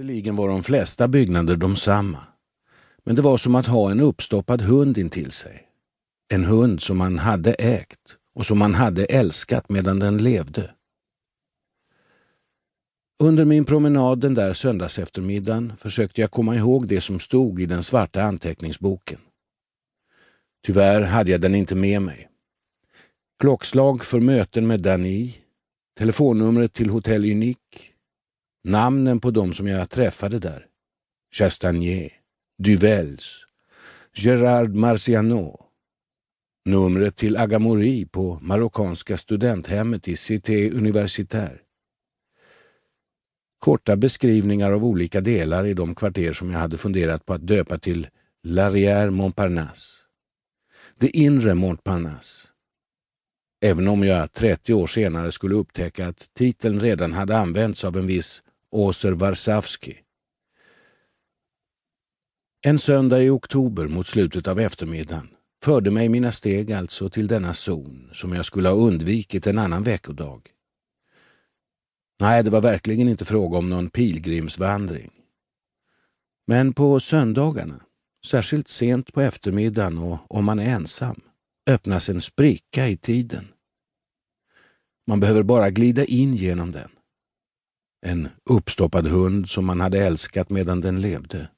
Visserligen var de flesta byggnader de samma. Men det var som att ha en uppstoppad hund intill sig. En hund som man hade ägt och som man hade älskat medan den levde. Under min promenad den där söndagseftermiddagen försökte jag komma ihåg det som stod i den svarta anteckningsboken. Tyvärr hade jag den inte med mig. Klockslag för möten med Dani, telefonnumret till Hotell Unique, namnen på dem som jag träffade där. Chastanier, Duvels, Gerard Marciano, numret till Agamori på marockanska studenthemmet i Cité Universitaire. Korta beskrivningar av olika delar i de kvarter som jag hade funderat på att döpa till L'arrière Montparnasse. Det inre Montparnasse. Även om jag 30 år senare skulle upptäcka att titeln redan hade använts av en viss Åser Warsawski. En söndag i oktober mot slutet av eftermiddagen förde mig mina steg alltså till denna zon som jag skulle ha undvikit en annan veckodag. Nej, det var verkligen inte fråga om någon pilgrimsvandring. Men på söndagarna, särskilt sent på eftermiddagen och om man är ensam, öppnas en spricka i tiden. Man behöver bara glida in genom den. En uppstoppad hund som man hade älskat medan den levde.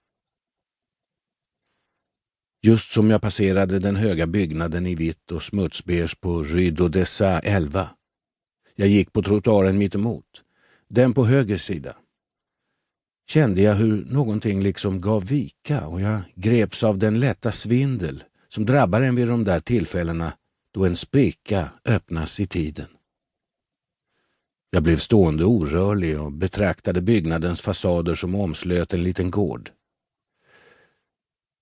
Just som jag passerade den höga byggnaden i vitt och smutsbeige på Rue d'Odessa 11. Jag gick på trottoaren mittemot, den på höger sida. Kände jag hur någonting liksom gav vika och jag greps av den lätta svindel som drabbar en vid de där tillfällena då en spricka öppnas i tiden. Jag blev stående orörlig och betraktade byggnadens fasader som omslöt en liten gård.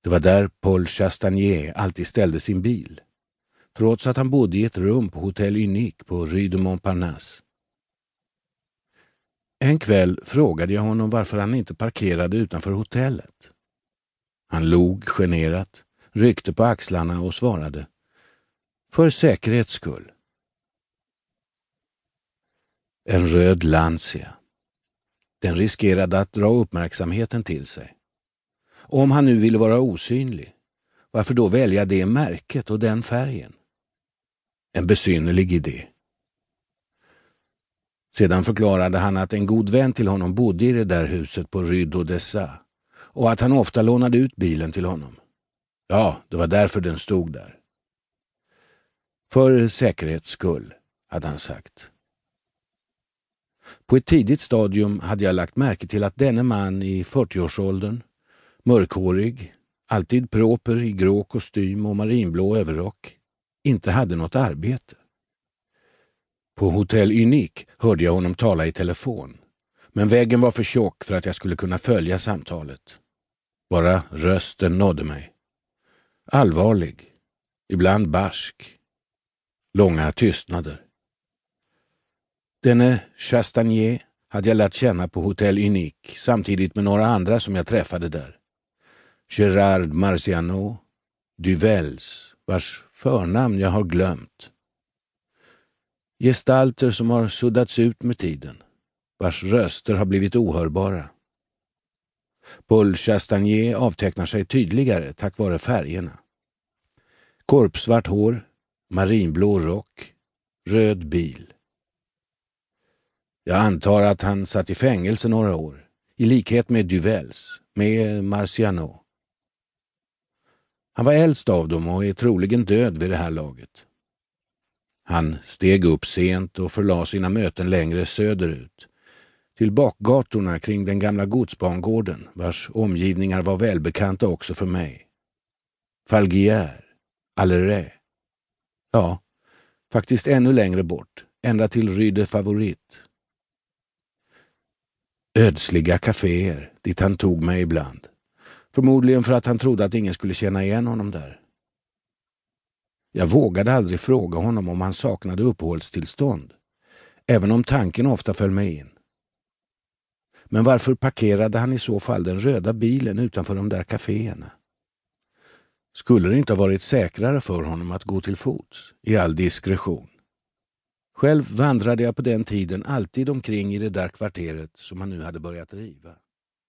Det var där Paul Chastanier alltid ställde sin bil, trots att han bodde i ett rum på Hotel Unique på Rue de Montparnasse. En kväll frågade jag honom varför han inte parkerade utanför hotellet. Han log generat, ryckte på axlarna och svarade För säkerhets skull. En röd Lancia. Den riskerade att dra uppmärksamheten till sig. Om han nu ville vara osynlig, varför då välja det märket och den färgen? En besynnerlig idé. Sedan förklarade han att en god vän till honom bodde i det där huset på Rue d'Odessa och att han ofta lånade ut bilen till honom. Ja, det var därför den stod där. För säkerhets skull, hade han sagt. På ett tidigt stadium hade jag lagt märke till att denne man i 40-årsåldern, mörkhårig, alltid proper i grå kostym och marinblå överrock, inte hade något arbete. På Hotell Unique hörde jag honom tala i telefon, men väggen var för tjock för att jag skulle kunna följa samtalet. Bara rösten nådde mig. Allvarlig, ibland barsk. Långa tystnader. Denne Chastanier hade jag lärt känna på Hotel Unique samtidigt med några andra som jag träffade där. Gerard Marciano, Duvels, vars förnamn jag har glömt. Gestalter som har suddats ut med tiden, vars röster har blivit ohörbara. Paul Chastanier avtecknar sig tydligare tack vare färgerna. Korpsvart hår, marinblå rock, röd bil. Jag antar att han satt i fängelse några år, i likhet med Duvels, med Marciano. Han var äldst av dem och är troligen död vid det här laget. Han steg upp sent och förlade sina möten längre söderut, till bakgatorna kring den gamla godsbangården vars omgivningar var välbekanta också för mig. Falguière, Alleray. Ja, faktiskt ännu längre bort, ända till Rue de Favorit. Ödsliga kaféer dit han tog mig ibland. Förmodligen för att han trodde att ingen skulle känna igen honom där. Jag vågade aldrig fråga honom om han saknade uppehållstillstånd, även om tanken ofta föll mig in. Men varför parkerade han i så fall den röda bilen utanför de där kaféerna? Skulle det inte ha varit säkrare för honom att gå till fots i all diskretion? Själv vandrade jag på den tiden alltid omkring i det där kvarteret som han nu hade börjat riva.